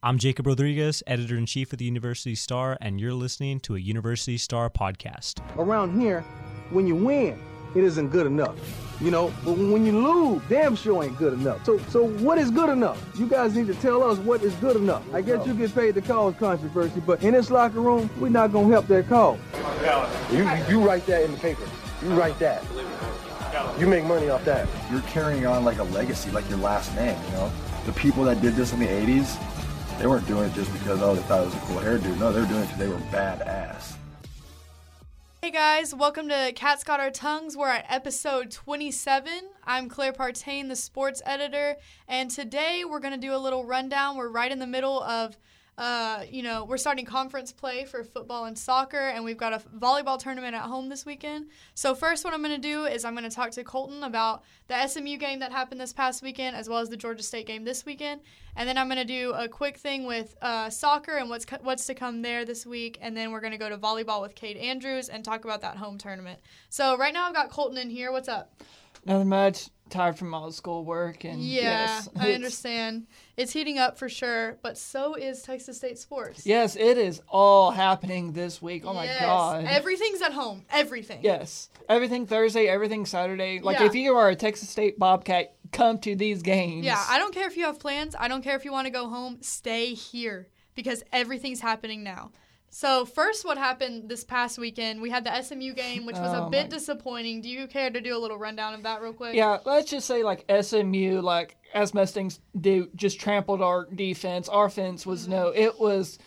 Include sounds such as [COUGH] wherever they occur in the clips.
I'm Jacob Rodriguez, editor in chief of the University Star, and you're listening to a University Star podcast. Around here, when you win, it isn't good enough. You know, but when you lose, damn sure ain't good enough. So, so what is good enough? You guys need to tell us what is good enough. I guess you get paid to cause controversy, but in this locker room, we're not gonna help that cause. You, you write that in the paper. You write that. You make money off that. You're carrying on like a legacy, like your last name. You know, the people that did this in the '80s, they weren't doing it just because oh they thought it was a cool hairdo. No, they were doing it because they were badass. Hey guys, welcome to Cats Got Our Tongues. We're at episode 27. I'm Claire Partain, the sports editor, and today we're going to do a little rundown. We're right in the middle of uh, you know, we're starting conference play for football and soccer, and we've got a volleyball tournament at home this weekend. So, first, what I'm going to do is I'm going to talk to Colton about the SMU game that happened this past weekend, as well as the Georgia State game this weekend. And then I'm going to do a quick thing with uh, soccer and what's, co- what's to come there this week. And then we're going to go to volleyball with Cade Andrews and talk about that home tournament. So, right now, I've got Colton in here. What's up? Nothing much. Tired from all the school work and Yeah, yes, I understand. It's heating up for sure, but so is Texas State sports. Yes, it is all happening this week. Oh my Yes, god. Everything's at home. Everything. yes, everything Thursday, everything Saturday. Like Yeah. if you are a Texas State Bobcat, come to these games. Yeah, I don't care if you have plans. I don't care if you want to go home. Stay here because everything's happening now. So first, what happened this past weekend? We had the SMU game, which was Oh, a bit disappointing. Do you care to do a little rundown of that real quick? Yeah, let's just say like SMU, like as Mustangs do, just trampled our defense. Our offense was no. Mm-hmm. It was,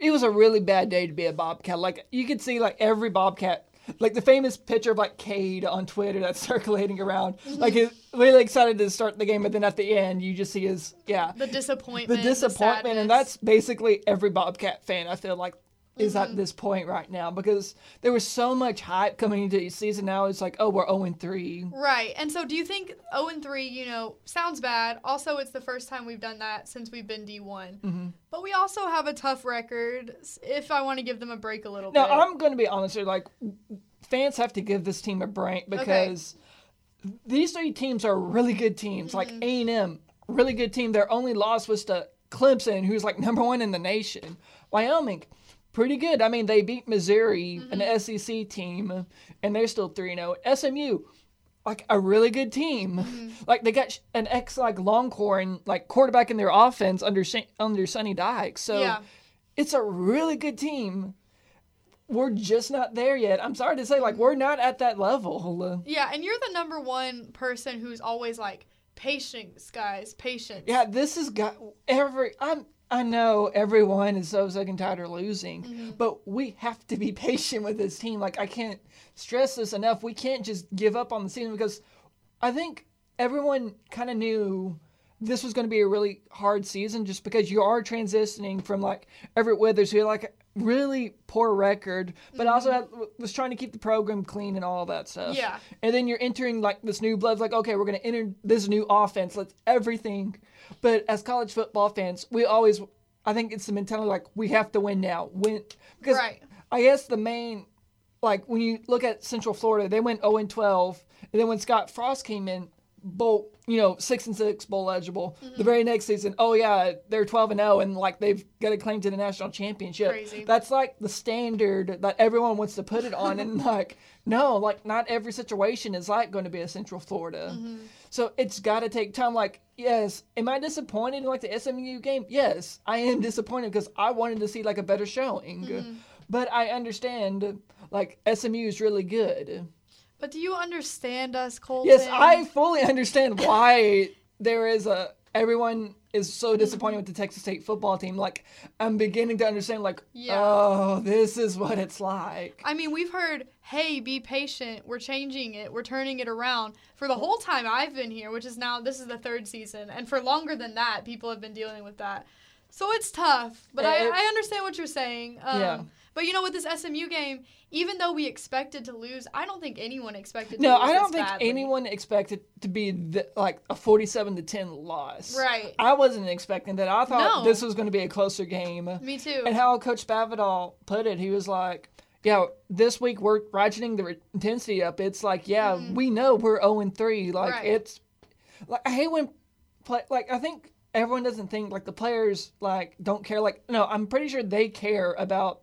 it was a really bad day to be a Bobcat. Like you could see like every Bobcat, like the famous picture of like Cade on Twitter that's [LAUGHS] circulating around. Mm-hmm. Like he's really excited to start the game, but then at the end you just see his yeah The disappointment. the disappointment, and that's basically every Bobcat fan. I feel like is Mm-hmm. at this point right now because there was so much hype coming into the season. Now it's like, oh, we're zero and three. Right. And so do you think 0 and 3, you know, sounds bad. Also, it's the first time we've done that since we've been D1. Mm-hmm. But we also have a tough record if I want to give them a break a little Now bit. Now, I'm going to be honest here. Like fans have to give this team a break because these three teams are really good teams. Like Mm-hmm. A and M, really good team. Their only loss was to Clemson, who's like number one in the nation. Wyoming, pretty good. I mean, they beat Missouri, Mm-hmm. an SEC team, and they're still three zero. SMU. Like a really good team, Mm-hmm. like they got an ex like Longhorn and like quarterback in their offense under under Sonny Dykes. So Yeah. it's a really good team. We're just not there yet. I'm sorry to say, like we're not at that level. Yeah, and you're the number one person who's always like, patience, guys, patience. Yeah, this has got every. I'm. I know everyone is so sick and tired of losing, Mm-hmm. but we have to be [LAUGHS] patient with this team. Like I can't stress this enough. We can't just give up on the season because I think everyone kind of knew this was going to be a really hard season just because you are transitioning from like Everett Withers who like really poor record, but also mm-hmm. had, was trying to keep the program clean and all that stuff. Yeah. And then you're entering like this new blood. Like, okay, we're going to enter this new offense. Let's everything. But as college football fans, we always, I think it's the mentality like we have to win now. Win because Right. I guess the main, like when you look at Central Florida, they went 0 and 12, and then when Scott Frost came in, bowl, you know, six and six bowl eligible. Mm-hmm. The very next season, oh yeah, they're 12 and 0, and like they've got a claim to the national championship. Crazy. That's like the standard that everyone wants to put it on, and [LAUGHS] like no, like not every situation is like going to be a Central Florida. Mm-hmm. So it's got to take time. Like, yes, am I disappointed in like the SMU game? Yes, I am disappointed because I wanted to see like a better showing. Mm-hmm. But I understand like SMU is really good. But do you understand us, Colton? Yes, I fully understand why there is a everyone is so disappointed with the Texas State football team. Like I'm beginning to understand like Yeah. oh, this is what it's like. I mean, we've heard, hey, be patient. We're changing it. We're turning it around. For the whole time I've been here, which is now, this is the third season. And for longer than that, people have been dealing with that. So it's tough. But I, It- I understand what you're saying. Um, Yeah. But you know, with this SMU game, even though we expected to lose, I don't think anyone expected to No, I don't think badly. anyone expected to be the, like a 47 to 10 loss. Right. I wasn't expecting that. I thought No. this was going to be a closer game. Me too. And how Coach Spavital put it, he was like, "Yeah, this week we're ratcheting the intensity up. It's like, yeah, we know we're zero and three. Like. Right. it's like I hate when play. Like I think everyone doesn't think like the players like don't care. Like no, I'm pretty sure they care about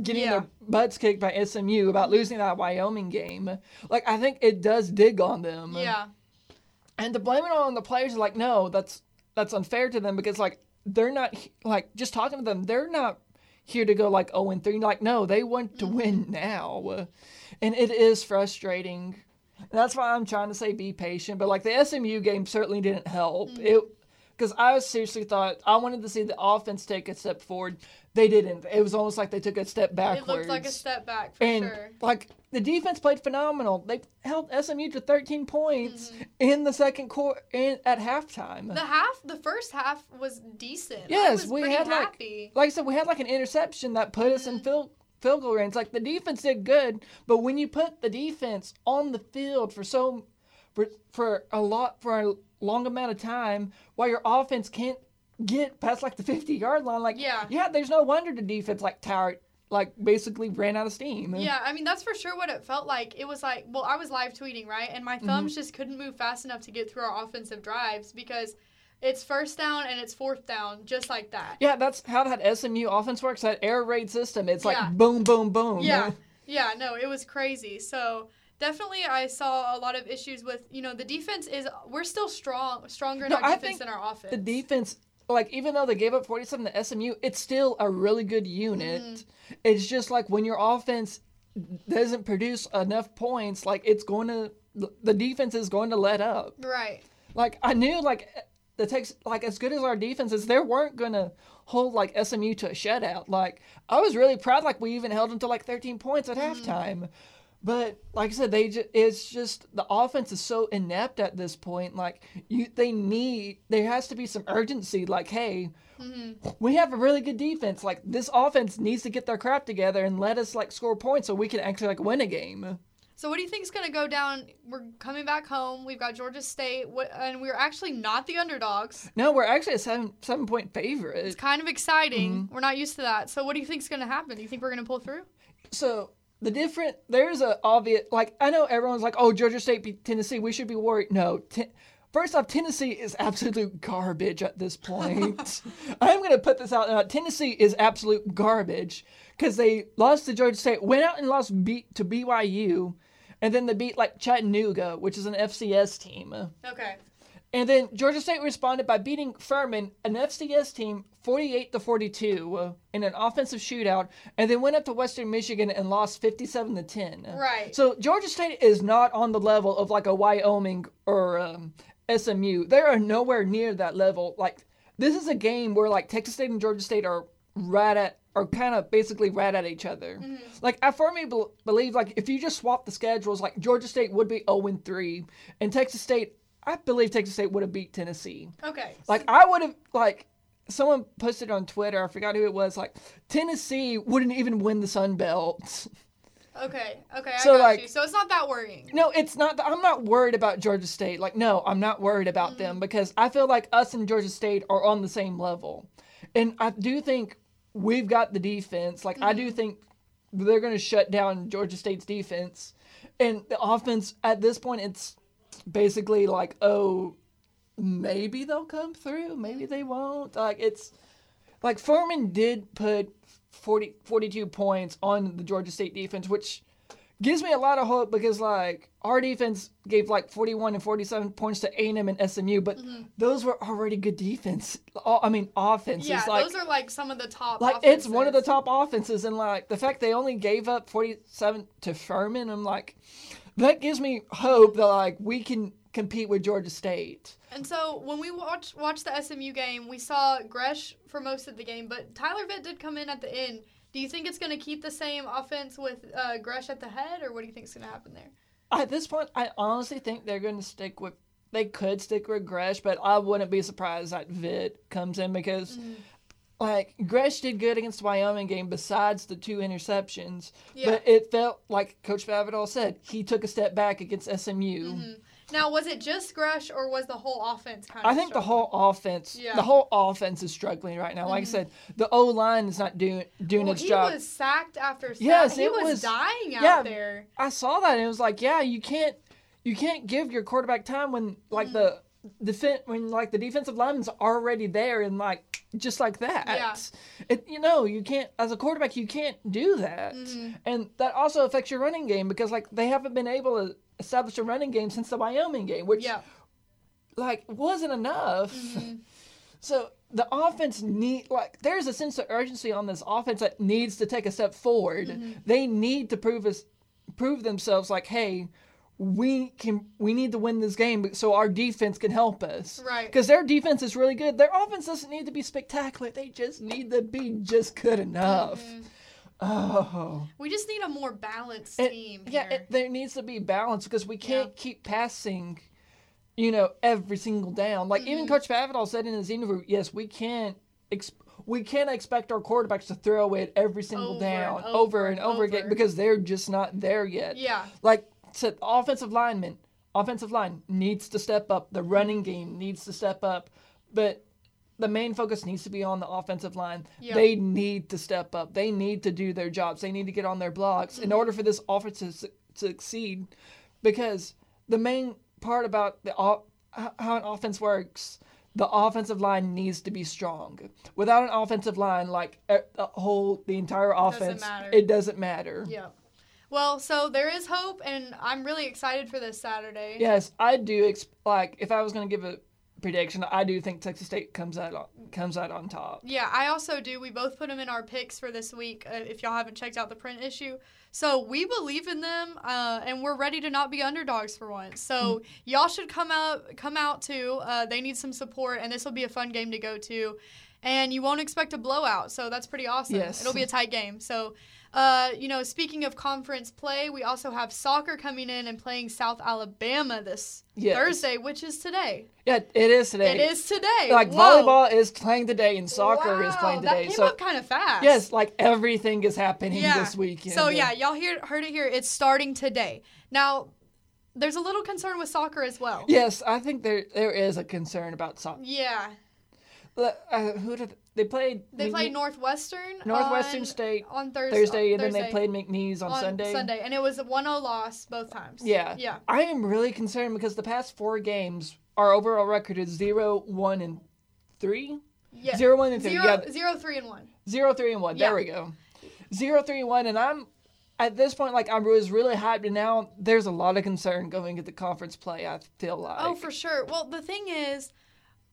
getting Yeah. their butts kicked by SMU about losing that Wyoming game. Like I think it does dig on them. Yeah. And to blame it on the players, like, no, that's that's unfair to them because like they're not like just talking to them, they're not here to go like 0 and 3. Like, no, they want to mm-hmm. win now. And it is frustrating. And that's why I'm trying to say be patient. But like the SMU game certainly didn't help. Mm-hmm. It because I seriously thought I wanted to see the offense take a step forward. They didn't. It was almost like they took a step backwards. It looked like a step back for And sure. like the defense played phenomenal. They held SMU to 13 points in the second quarter in at halftime. Mm-hmm. The half, the first half was decent. Yes, was we had happy. like like I said, we had like an interception that put us in Mm-hmm. field field goal range. Like the defense did good, but when you put the defense on the field for so for for a lot for a long amount of time, while your offense can't get past like the 50 yard line, like Yeah. yeah, there's no wonder the defense like towered like basically ran out of steam. Yeah, I mean that's for sure what it felt like. It was like, well, I was live tweeting, right? And my Mm-hmm. thumbs just couldn't move fast enough to get through our offensive drives because it's first down and it's fourth down just like that. Yeah, that's how that SMU offense works. That air raid system. It's like Yeah. boom, boom, boom. Yeah. [LAUGHS] Yeah, no, it was crazy. So definitely I saw a lot of issues with, you know, the defense is we're still strong stronger in No, our I defense than our offense. The defense, like even though they gave up 47 to SMU, it's still a really good unit. Mm-hmm. It's just like when your offense doesn't produce enough points, like it's going to the defense is going to let up. Right. Like I knew like the Tex like as good as our defense is, they weren't gonna hold like SMU to a shutout. Like I was really proud like we even held them to like 13 points at halftime. But like I said, they just it's just the offense is so inept at this point. Like you, they need there has to be some urgency. Like, hey, we have a really good defense. Like this offense needs to get their crap together and let us like score points so we can actually like win a game. So what do you think is going to go down? We're coming back home. We've got Georgia State, and we're actually not the underdogs. No, we're actually a seven seven point favorite. It's kind of exciting. Mm-hmm. We're not used to that. So what do you think is going to happen? Do you think we're going to pull through? so the different there's a obvious like I know everyone's like oh Georgia State beat Tennessee we should be worried. No ten, first off Tennessee is absolute [LAUGHS] garbage at this point. [LAUGHS] I'm gonna put this out now. Tennessee is absolute garbage because they lost to Georgia State went out and lost beat to BYU and then they beat like Chattanooga which is an FCS team. Okay. And then Georgia State responded by beating Furman, an FCS team, 48 to 42 uh, in an offensive shootout, and then went up to Western Michigan and lost 57 to 10. Right. So Georgia State is not on the level of like a Wyoming or um, SMU. They are nowhere near that level. Like this is a game where like Texas State and Georgia State are right at are kind of basically right at each other. Like I firmly bel believe like if you just swap the schedules, like Georgia State would be 0 3 and Texas State, I believe Texas State would have beat Tennessee. Okay. Like I would have like someone posted on Twitter, I forgot who it was, like Tennessee wouldn't even win the Sun Belt. okay. Okay. I So, got like- you. So it's not that worrying. No, it's not. I'm not worried about Georgia State. Like, no, I'm not worried about them mm-hmm. because I feel like us and Georgia State are on the same level, and I do think we've got the defense. Like, I do mm-hmm. think they're going to shut down Georgia State's defense, and the offense at this point, it's basically like, oh, maybe they'll come through, maybe they won't. Like, it's like Furman did put 40, 42 points on the Georgia State defense, which gives me a lot of hope because like our defense gave like 41 and 47 points to A&M and SMU, but mm-hmm. those were already good defense. I mean offenses. Yeah, like, those are like some of the top. like it's one of the top offenses, and like the fact they only gave up 47 to Furman, I'm like, that gives me hope that like we can compete with Georgia State. And so when we watched watched the SMU game, we saw Gresch for most of the game, but Tyler Vitt did come in at the end. Do you think it's going to keep the same offense with uh, Gresch at the head, or what do you think is going to happen there? At this point, I honestly think they're going to stick with. They could stick with Gresch, but I wouldn't be surprised that Vitt comes in because, Mm-hmm. Like, Gresch did good against the Wyoming game besides the two interceptions. Yeah. But it felt like Coach Spavital said he took a step back against SMU. Mm-hmm. Now, was it just Gresch, or was the whole offense kind of? I think the whole offense, Yeah. Mm-hmm. the whole offense is struggling right now. Like I said, the O line is not doing doing Well, its he job. was sacked after sack. Yes, he it was, was- dying out yeah. there. I saw that and it was like, yeah, you can't you can't give your quarterback time when like the defend when like the defensive lineman's already there and like just like that. Yeah. It, you know, you can't as a quarterback you can't do that. Mm-hmm. And that also affects your running game because like they haven't been able to establish a running game since the Wyoming game, which Yeah. like wasn't enough. Mm-hmm. [LAUGHS] So the offense need like there's a sense of urgency on this offense that needs to take a step forward. Mm-hmm. They need to prove us prove themselves like, hey, we can we need to win this game so our defense can help us. Right. Because their defense is really good. Their offense doesn't need to be spectacular. They just need to be just good enough. Mm-hmm. Oh. We just need a more balanced It- team. yeah, here. it, there needs to be balance because we can't Yeah. keep passing, you know, every single down. Like even Mm-hmm. Coach Spavital said in his interview, yes, we can't. Ex- we can't expect our quarterbacks to throw it every single Over down, and over, over and and over again over. because they're just not there yet. Yeah. Like said, offensive lineman, offensive line needs to step up. The running game needs to step up, but the main focus needs to be on the offensive line. They need to step up. They need to do their jobs. They need to get on their blocks in mm-hmm. order for this offense to su- succeed. Because the main part about the o- how an offense works, the offensive line needs to be strong. Without an offensive line, like e- the whole the entire offense, matter. it doesn't matter. Yeah. Well, so there is hope, and I'm really excited for this Saturday. Yes, I do. Ex- like, if I was going to give a prediction, I do think Texas State comes out on, comes out on top. Yeah, I also do. We both put them in our picks for this week. Uh, if y'all haven't checked out the print issue, so we believe in them, uh, and we're ready to not be underdogs for once. So y'all should come out, come out too. Uh, they need some support, and this will be a fun game to go to. And you won't expect a blowout, so that's pretty awesome. Yes. It'll be a tight game. So, uh, you know, speaking of conference play, we also have soccer coming in and playing South Alabama this Yes. Thursday, which is today. Yeah, it is today. It is today. Like Whoa. volleyball is playing today and soccer is Wow, playing that today. came So up kind of fast. yes, like everything is happening this weekend. So yeah, y'all hear, heard it here. It's starting today. Now, there's a little concern with soccer as well. Yes, I think there there is a concern about soccer. Yeah. Uh, who did they played? They McNe- played Northwestern. Northwestern on, State on Thursday. Thursday, and then they played McNeese on, on Sunday. Sunday, and it was a 1-0 loss both times. Yeah. Yeah. I am really concerned because the past four games, our overall record is zero, one, and three. Yeah. Zero, one, and three. Zero, Yeah, zero, three, and one. Zero, three, and one. Yeah. There we go. Zero, three, and one. And I'm at this point, like I was really hyped, and now there's a lot of concern going into conference play. I feel like. Oh, for sure. Well, the thing is,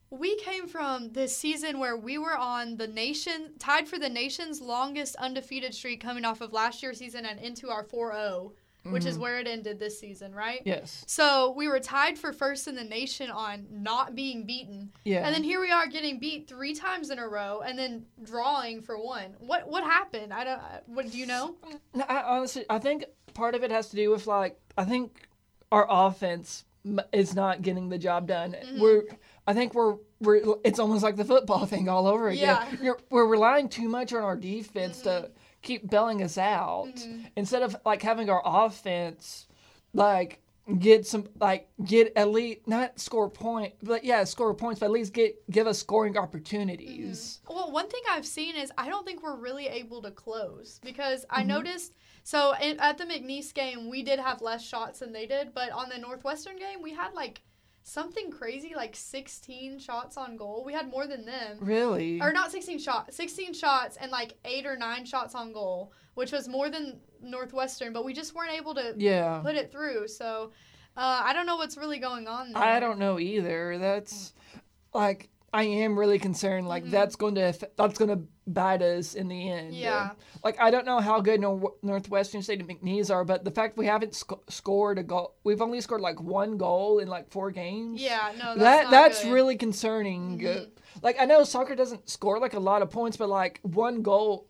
we came from this season where we were on the nation, tied for the nation's longest undefeated streak coming off of last year's season and into our 4 0, which is where it ended this season, right? Mm-hmm. Yes. So we were tied for first in the nation on not being beaten. Yeah. And then here we are getting beat three times in a row and then drawing for one. What what happened? I don't what do you know? No, I, honestly, I think part of it has to do with like I think our offense is not getting the job done. Mm-hmm. We're I think we're we're it's almost like the football thing all over again. Yeah. Mm-hmm. You're, we're relying too much on our defense to keep bailing us out instead of like having our offense like get some like get at least not score point but yeah score points but at least get give us scoring opportunities. Well, one thing I've seen is I don't think we're really able to close because I Mm-hmm. noticed. So at the McNeese game, we did have less shots than they did, but on the Northwestern game, we had like something crazy, like 16 shots on goal. We had more than them. Really? Or not 16 shots, 16 shots and like eight or nine shots on goal, which was more than Northwestern, but we just weren't able to yeah. put it through. So uh, I don't know what's really going on there. I don't know either. That's like I am really concerned. Like Mm-hmm. that's going to that's going to bite us in the end. Yeah. Like I don't know how good Nor- Northwestern State and McNeese are, but the fact we haven't sc- scored a goal, we've only scored like one goal in like four games. Yeah, no, that's that that's good. Mm-hmm. really concerning. Uh, Like I know soccer doesn't score like a lot of points, but like one goal.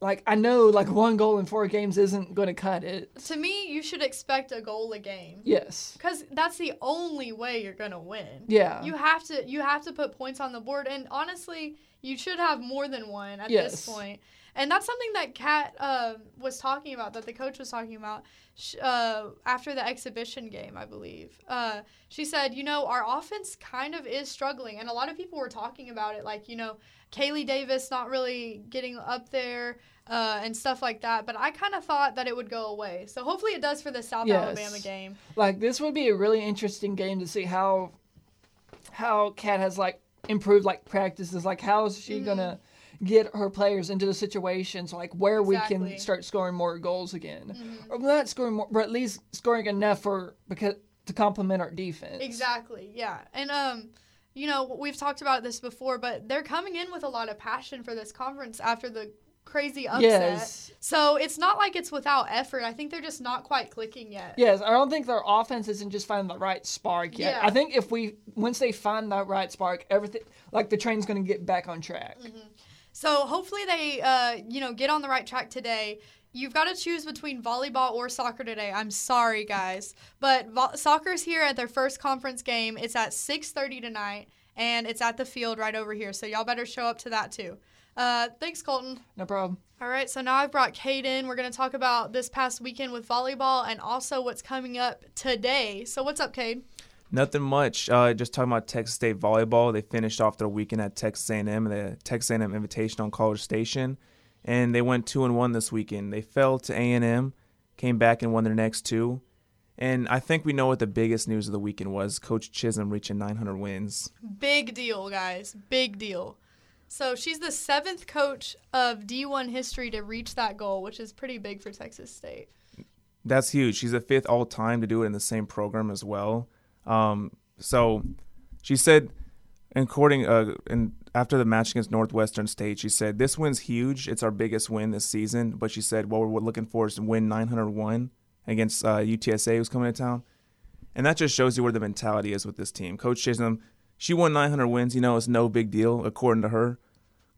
Like I know, like [LAUGHS] one goal in four games isn't going to cut it. To me, you should expect a goal a game. Yes. Because that's the only way you're gonna win. Yeah. You have to you have to put points on the board, and honestly, you should have more than one at Yes. this point. And that's something that Kat uh, was talking about, that the coach was talking about sh- uh, after the exhibition game, I believe. Uh, she said, you know, our offense kind of is struggling, and a lot of people were talking about it, like you know, Kaylee Davis not really getting up there. Uh, and stuff like that, but I kind of thought that it would go away. So hopefully it does for the South Yes. Alabama game. Like this would be a really interesting game to see how how Kat has like improved like practices. Like how is she gonna get her players into the situations like where we can start scoring more goals again, or not scoring more, but at least scoring enough for because to complement our defense. Exactly. Yeah. And um you know, we've talked about this before, but they're coming in with a lot of passion for this conference after the crazy upset. Yes. So it's not like it's without effort. I think they're just not quite clicking yet. Yes, I don't think their offense isn't just finding the right spark yet. Yeah. I think if we once they find that right spark, everything like the train's gonna get back on track. So hopefully they, uh, you know, get on the right track today. You've got to choose between volleyball or soccer today. I'm sorry, guys, but vo- soccer's here at their first conference game. It's at 6:30 tonight, and it's at the field right over here. So y'all better show up to that too. Uh, thanks, Colton. No problem. All right, so now I've brought Cade in. We're going to talk about this past weekend with volleyball and also what's coming up today. So what's up, Cade? Nothing much. Uh, just talking about Texas State volleyball. They finished off their weekend at Texas A&M, the Texas A&M Invitation on College Station, and they went two and one this weekend. They fell to A&M, came back and won their next two, and I think we know what the biggest news of the weekend was: Coach Chisum reaching 900 wins. Big deal, guys. Big deal. So she's the seventh coach of D1 history to reach that goal, which is pretty big for Texas State. That's huge. She's the fifth all time to do it in the same program as well. Um, so she said, according uh, in after the match against Northwestern State, she said this win's huge. It's our biggest win this season. But she said what we're looking for is to win 901 against uh, UTSA, who's coming to town, and that just shows you where the mentality is with this team. Coach Chisum, she won 900 wins. You know, it's no big deal according to her.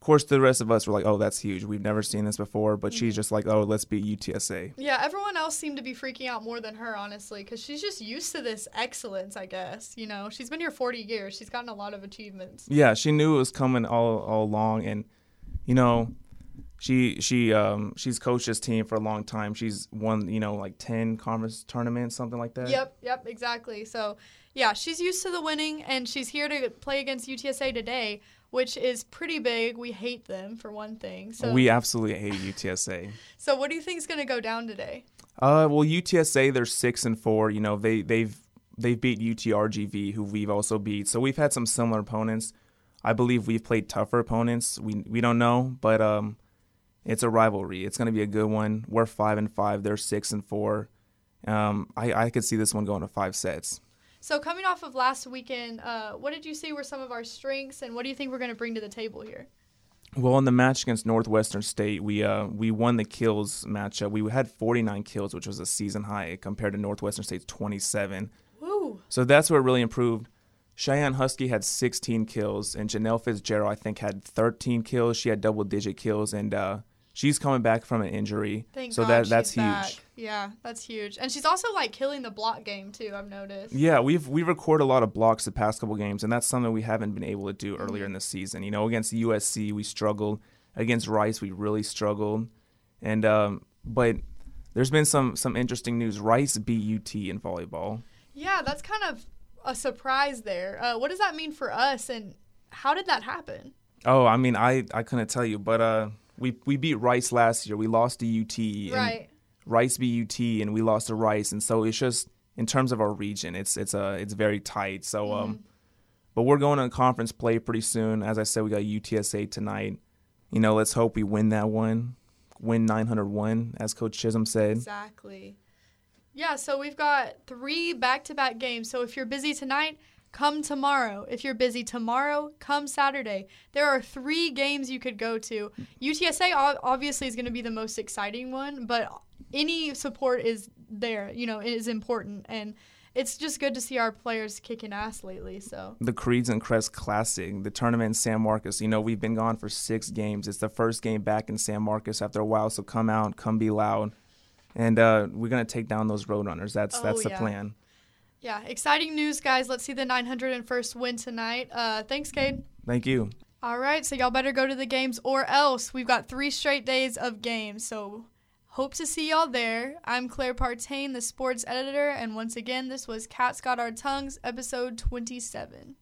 Of course, the rest of us were like, "Oh, that's huge. We've never seen this before." But she's just like, "Oh, let's beat UTSA." Yeah, everyone else seemed to be freaking out more than her, honestly, because she's just used to this excellence, I guess. You know, she's been here 40 years. She's gotten a lot of achievements. Yeah, she knew it was coming all all along, and you know, she she um she's coached this team for a long time. She's won you know like ten conference tournaments, something like that. Yep, yep, exactly. So, yeah, she's used to the winning, and she's here to play against UTSA today, which is pretty big. We hate them, for one thing. So, We absolutely hate UTSA. [LAUGHS] so what do you think is going to go down today? Uh, well, UTSA they're six and four. You know they they've they've beat UTRGV, who we've also beat. So we've had some similar opponents. I believe we've played tougher opponents. We we don't know, but um, it's a rivalry. It's going to be a good one. We're five and five. They're six and four. Um, I I could see this one going to five sets. So, coming off of last weekend, uh, what did you see were some of our strengths, and what do you think we're going to bring to the table here? Well, in the match against Northwestern State, we uh we won the kills matchup. We had 49 kills, which was a season high compared to Northwestern State's 27. Woo! So that's where it really improved. Cheyenne Huskey had 16 kills, and Janelle Fitzgerald I think had 13 kills. She had double digit kills, and uh, she's coming back from an injury. Thank so God that that's huge. back. Yeah, that's huge. And she's also like killing the block game too. I've noticed. Yeah, we've we record a lot of blocks the past couple games, and that's something we haven't been able to do earlier in the season. You know, against USC we struggled, against Rice we really struggled, and um, but there's been some some interesting news. Rice BUT UT in volleyball. Yeah, that's kind of a surprise there. Uh, what does that mean for us, and how did that happen? Oh, I mean, I I couldn't tell you, but uh, we we beat Rice last year. We lost to UT. and Right. Rice beat UT, and we lost to Rice, and so it's just in terms of our region, it's it's uh it's very tight. So Mm-hmm. um, but we're going to conference play pretty soon. As I said, we got UTSA tonight. You know, let's hope we win that one, win 901, as Coach Chisum said. Exactly. Yeah, so we've got three back to back games. So if you're busy tonight, come tomorrow. If you're busy tomorrow, come Saturday. There are three games you could go to. UTSA obviously is going to be the most exciting one, but any support is there, you know, is important. And it's just good to see our players kicking ass lately. So the Creeds and Crest Classic, the tournament in San Marcos. You know, we've been gone for six games. It's the first game back in San Marcos after a while, so come out, come be loud. And uh, we're going to take down those Roadrunners. That's Oh, that's the yeah. plan. Yeah, exciting news, guys. Let's see the 901st win tonight. Uh, thanks, Cade. Thank you. All right, so y'all better go to the games or else. We've got three straight days of games, so hope to see y'all there. I'm Claire Partain, the sports editor, and once again, this was Cats Got Our Tongues, episode 27.